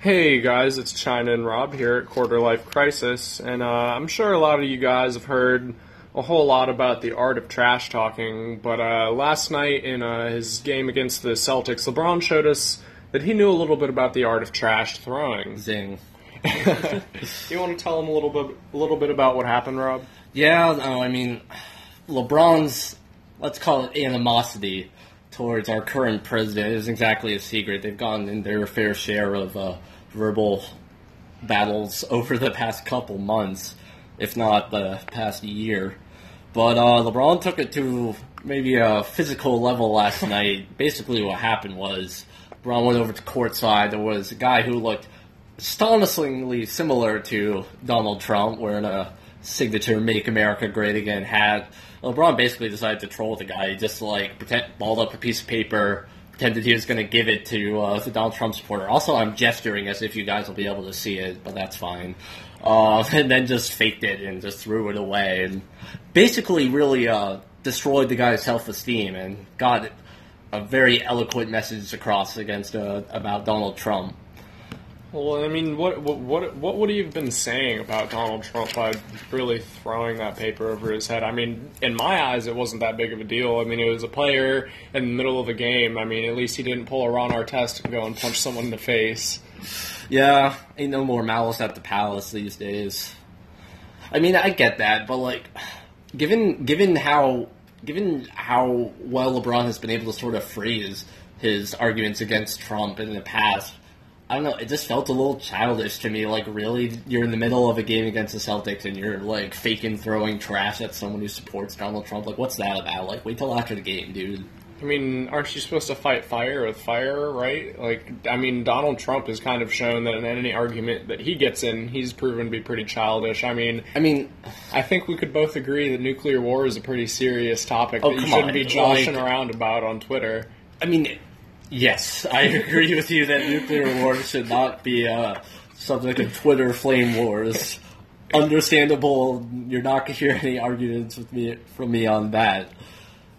Hey guys, it's China and Rob here at Quarter Life Crisis, and uh, I'm sure a lot of you guys have heard a whole lot about the art of trash talking, but uh, last night in uh, his game against the Celtics, LeBron showed us that he knew a little bit about the art of trash throwing. Zing. you want to tell him a little bit, a little bit about what happened, Rob? Yeah, no, I mean, LeBron's, let's call it animosity towards our current president isn't exactly a secret. They've gone in their fair share of uh, verbal battles over the past couple months, if not the past year. But uh, LeBron took it to maybe a physical level last night. Basically, what happened was LeBron went over to courtside. There was a guy who looked astonishingly similar to Donald Trump, wearing a signature "Make America Great Again" hat. LeBron basically decided to troll the guy. He just like pretend, balled up a piece of paper, pretended he was going to give it to uh, the Donald Trump supporter. Also, I'm gesturing as if you guys will be able to see it, but that's fine. Uh, and then just faked it and just threw it away, and basically really uh, destroyed the guy's self-esteem and got a very eloquent message across against uh, about Donald Trump. Well, I mean, what what what would he have been saying about Donald Trump by really throwing that paper over his head? I mean, in my eyes, it wasn't that big of a deal. I mean, it was a player in the middle of a game. I mean, at least he didn't pull a Ron Artest and go and punch someone in the face. Yeah, ain't no more malice at the palace these days. I mean, I get that, but like, given given how given how well LeBron has been able to sort of phrase his arguments against Trump in the past I don't know. It just felt a little childish to me. Like, really, you're in the middle of a game against the Celtics and you're like faking throwing trash at someone who supports Donald Trump. Like, what's that about? Like, wait till after the game, dude. I mean, aren't you supposed to fight fire with fire, right? Like, I mean, Donald Trump has kind of shown that in any argument that he gets in, he's proven to be pretty childish. I mean, I mean, I think we could both agree that nuclear war is a pretty serious topic Oh, that you shouldn't on. be joshing Like- around about on Twitter. I mean, yes, I agree with you that nuclear war should not be uh, subject of Twitter flame wars. Understandable. You're not gonna hear any arguments with me from me on that.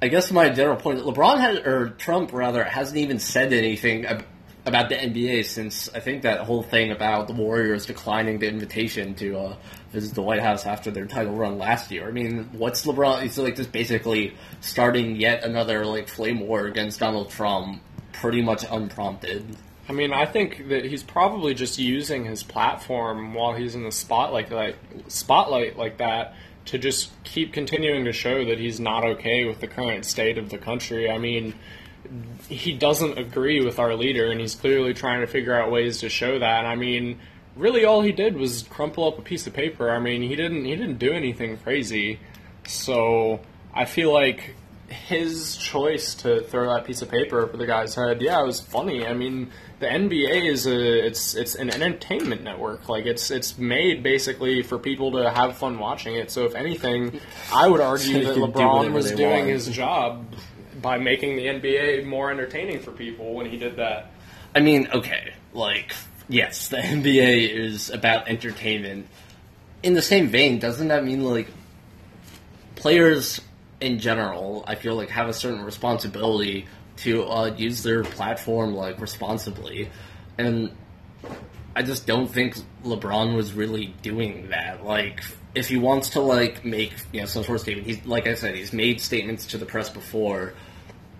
I guess my general point: LeBron has, or Trump rather, hasn't even said anything ab- about the NBA since I think that whole thing about the Warriors declining the invitation to uh, visit the White House after their title run last year. I mean, what's LeBron? He's like just basically starting yet another like flame war against Donald Trump, pretty much unprompted. I mean, I think that he's probably just using his platform while he's in the spotlight, like spotlight like that, to just keep continuing to show that he's not okay with the current state of the country. I mean, he doesn't agree with our leader, and he's clearly trying to figure out ways to show that. I mean, really, all he did was crumple up a piece of paper. I mean, he didn't he didn't do anything crazy. So I feel like his choice to throw that piece of paper over the guy's head, yeah, it was funny. I mean, the NBA is a it's it's an entertainment network. Like it's it's made basically for people to have fun watching it. So if anything, I would argue that can do LeBron was doing want. his job by making the NBA more entertaining for people when he did that. I mean, okay, like yes, the NBA is about entertainment. In the same vein, doesn't that mean like players in general? I feel like have a certain responsibility to uh, use their platform like responsibly, and I just don't think LeBron was really doing that. Like, if he wants to like make you know some sort of statement, he's like I said, he's made statements to the press before,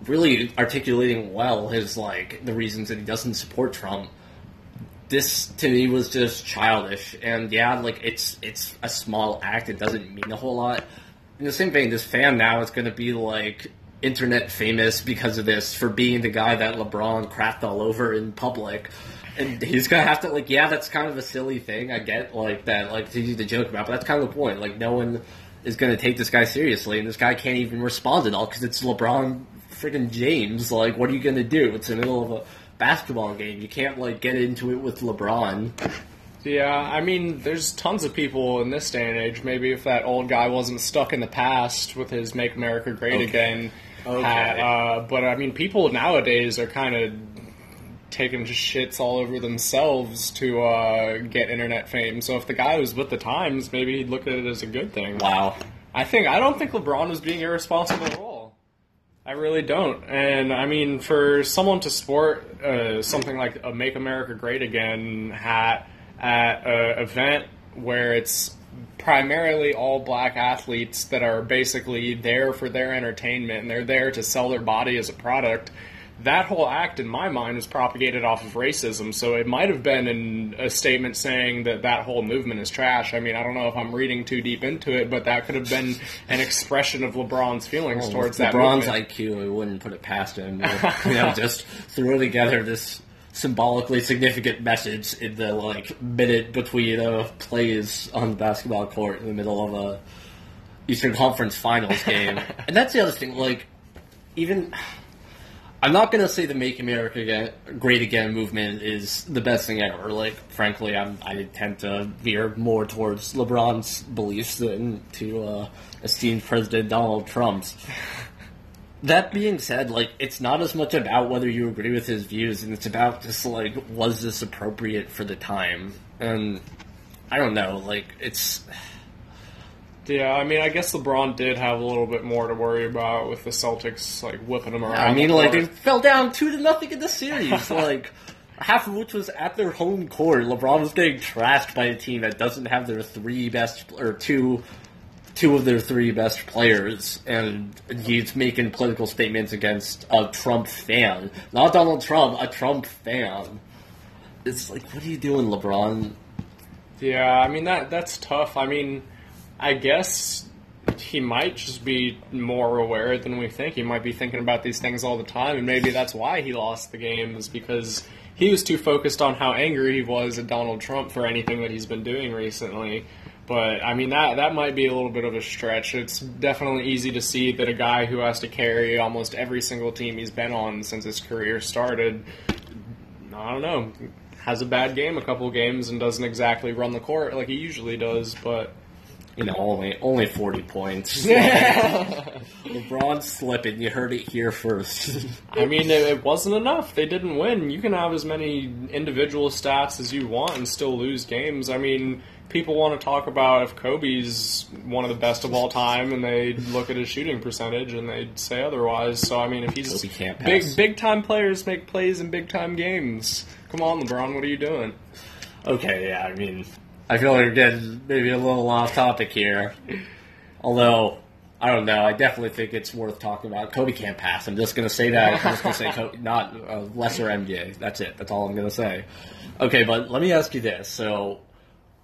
really articulating well his like the reasons that he doesn't support Trump. This to me was just childish, and yeah, like it's it's a small act. It doesn't mean a whole lot. In the same vein, this fan now is going to be like internet famous because of this for being the guy that LeBron crapped all over in public. And he's gonna have to like, yeah, that's kind of a silly thing. I get like that, like to joke about, but that's kind of the point. Like, no one is gonna take this guy seriously, and this guy can't even respond at all because it's LeBron freaking James. Like, what are you gonna do? It's the middle of a basketball game. You can't like get into it with LeBron. Yeah, I mean, there's tons of people in this day and age. Maybe if that old guy wasn't stuck in the past with his "Make America Great Okay. Again" Okay. hat, uh, but I mean, people nowadays are kind of taking shits all over themselves to uh, get internet fame. So if the guy was with the times, maybe he'd look at it as a good thing. Wow. I think I don't think LeBron was being irresponsible at all. I I really don't. And I mean, for someone to sport uh, something like a "Make America Great Again" hat at an event where it's primarily all black athletes that are basically there for their entertainment and they're there to sell their body as a product that whole act, in my mind, was propagated off of racism. So it might have been in a statement saying that that whole movement is trash. I mean, I don't know if I'm reading too deep into it, but that could have been an expression of LeBron's feelings well, towards that. LeBron's. IQ, I wouldn't put it past him. you know, just throw together this symbolically significant message in the like minute between uh, plays on the basketball court in the middle of a Eastern Conference Finals game. and that's the other thing, like even I'm not gonna say the "Make America Again, Great Again" movement is the best thing ever. Like, frankly, I'm, i tend to veer more towards LeBron's beliefs than to uh, esteemed President Donald Trump's. That being said, like, it's not as much about whether you agree with his views, and it's about just like, was this appropriate for the time? And I don't know, like, it's yeah, I mean, I guess LeBron did have a little bit more to worry about with the Celtics, like whipping them around. I mean, the like they fell down two to nothing in the series, like half of which was at their home court. LeBron was getting trashed by a team that doesn't have their three best or two, two of their three best players, and he's making political statements against a Trump fan, not Donald Trump, a Trump fan. It's like, what are you doing, LeBron? Yeah, I mean that that's tough. I mean I guess he might just be more aware than we think. He might be thinking about these things all the time, and maybe that's why he lost the game is because he was too focused on how angry he was at Donald Trump for anything that he's been doing recently. But I mean that that might be a little bit of a stretch. It's definitely easy to see that a guy who has to carry almost every single team he's been on since his career started, I don't know, has a bad game a couple games and doesn't exactly run the court like he usually does, but you know, only only forty points. LeBron slipping. You heard it here first. I mean, it, it, wasn't enough. They didn't win. You can have as many individual stats as you want and still lose games. I mean, people want to talk about if Kobe's one of the best of all time, and they look at his shooting percentage and they say otherwise. So I mean, if he's big big time players make plays in big time games. Come on, LeBron, what are you doing? Okay, yeah, I mean, I feel like we're getting maybe a little off topic here. Although, I don't know. I definitely think it's worth talking about. Kobe can't pass. I'm just going to say that. I'm just going to say Kobe, not a lesser NBA. That's it. That's all I'm going to say. Okay, but let me ask you this. So,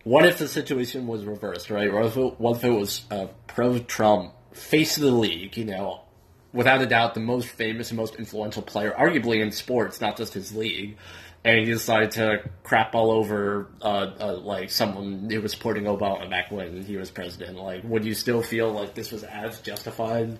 what if the situation was reversed, right? What if it, what if it was uh, pro Trump, face of the league, you know, without a doubt the most famous and most influential player, arguably in sports, not just his league and he decided to crap all over uh, uh, like someone who was supporting Obama back when he was president. Like, would you still feel like this was as justified?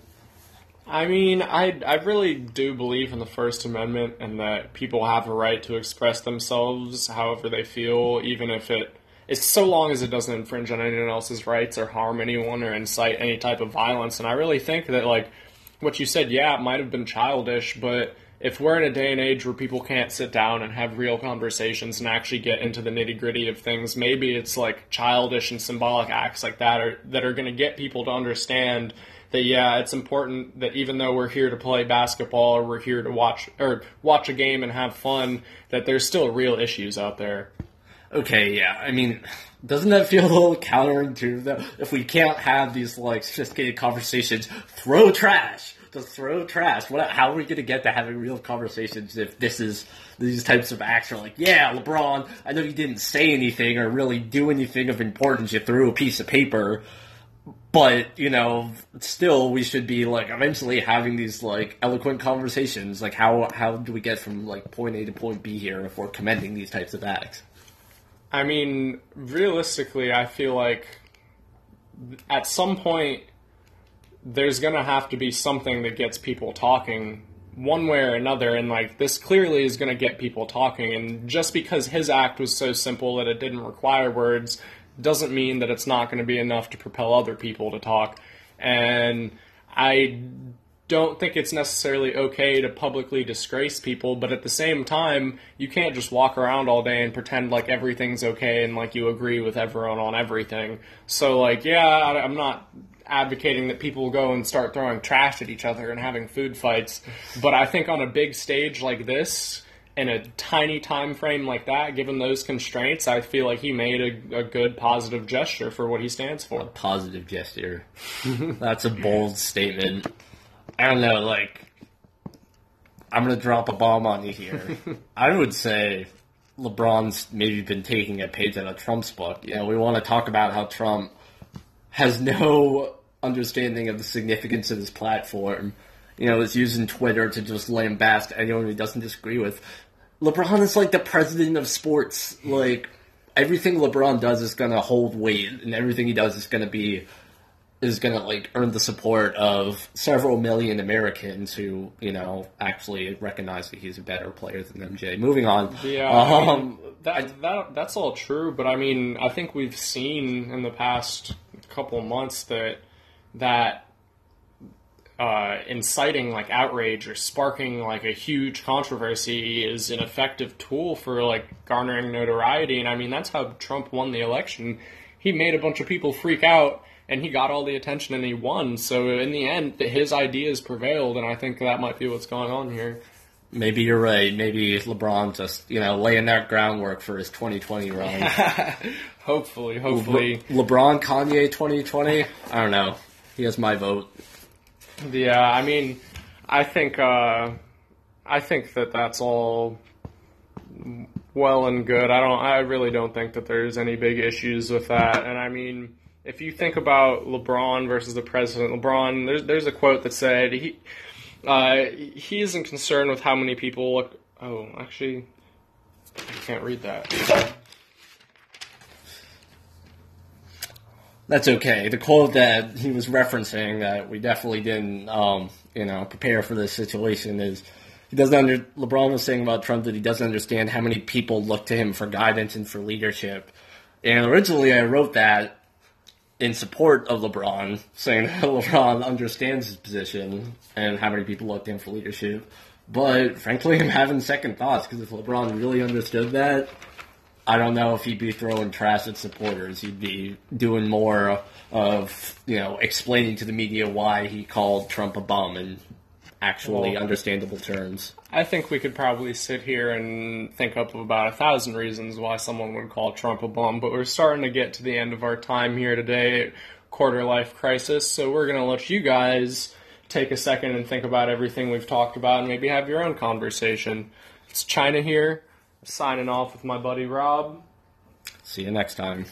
I mean, I I really do believe in the First Amendment and that people have a right to express themselves however they feel, even if it it's so long as it doesn't infringe on anyone else's rights or harm anyone or incite any type of violence. And I really think that like what you said, yeah, it might have been childish, but if we're in a day and age where people can't sit down and have real conversations and actually get into the nitty gritty of things, maybe it's like childish and symbolic acts like that are that are going to get people to understand that yeah, it's important that even though we're here to play basketball or we're here to watch or watch a game and have fun, that there's still real issues out there. Okay, yeah. I mean, doesn't that feel a little counterintuitive though? If we can't have these like sophisticated conversations, throw trash to throw trash. What? How are we to get to having real conversations if this is these types of acts are like, yeah, LeBron, I know you didn't say anything or really do anything of importance. You threw a piece of paper, but you know, still, we should be like eventually having these like eloquent conversations. Like, how how do we get from like point A to point B here if we're commending these types of acts? I mean, realistically, I feel like at some point there's going to have to be something that gets people talking one way or another and like this clearly is going to get people talking and just because his act was so simple that it didn't require words doesn't mean that it's not going to be enough to propel other people to talk and i don't think it's necessarily okay to publicly disgrace people, but at the same time, you can't just walk around all day and pretend like everything's okay and like you agree with everyone on everything. So, like, yeah, I'm not advocating that people go and start throwing trash at each other and having food fights, but I think on a big stage like this, in a tiny time frame like that, given those constraints, I feel like he made a, a good positive gesture for what he stands for. A positive gesture. That's a bold statement. I don't know, like, I'm going to drop a bomb on you here. I would say LeBron's maybe been taking a page out of Trump's book. You know, we want to talk about how Trump has no understanding of the significance of his platform. You know, is using Twitter to just lambast anyone he doesn't disagree with. LeBron is like the president of sports. Like everything LeBron does is going to hold weight, and everything he does is going to be is going to like earn the support of several million Americans who you know actually recognize that he's a better player than MJ. Moving on. Yeah, I mean, Um, that, that that's all true, but I mean, I think we've seen in the past couple months that that uh, inciting like outrage or sparking like a huge controversy is an effective tool for like garnering notoriety, and I mean that's how Trump won the election. He made a bunch of people freak out. And he got all the attention and he won. So in the end, his ideas prevailed, and I think that might be what's going on here. maybe you're right. Maybe LeBron just you know laying that groundwork for his 2020 run. Hopefully, hopefully. Le- LeBron Kanye 2020. I don't know. He has my vote. Yeah, I mean, I think uh, I think that that's all well and good. I don't. I really don't think that there's any big issues with that. And I mean, if you think about LeBron versus the president, LeBron, there's there's a quote that said he uh, he isn't concerned with how many people look. Oh, actually, I can't read that. That's okay. The quote that he was referencing that we definitely didn't, um, you know, prepare for this situation is he doesn't under. LeBron was saying about Trump that he doesn't understand how many people look to him for guidance and for leadership. And originally, I wrote that in support of LeBron, saying that LeBron understands his position and how many people looked him for leadership. But frankly, I'm having second thoughts because if LeBron really understood that, I don't know if he'd be throwing trash at supporters. He'd be doing more of, you know, explaining to the media why he called Trump a bum in actually Well- understandable terms. I think we could probably sit here and think up of about a thousand reasons why someone would call Trump a bum, but we're starting to get to the end of our time here today Quarter Life Crisis, so we're going to let you guys take a second and think about everything we've talked about and maybe have your own conversation. It's China here, signing off with my buddy Rob. See you next time.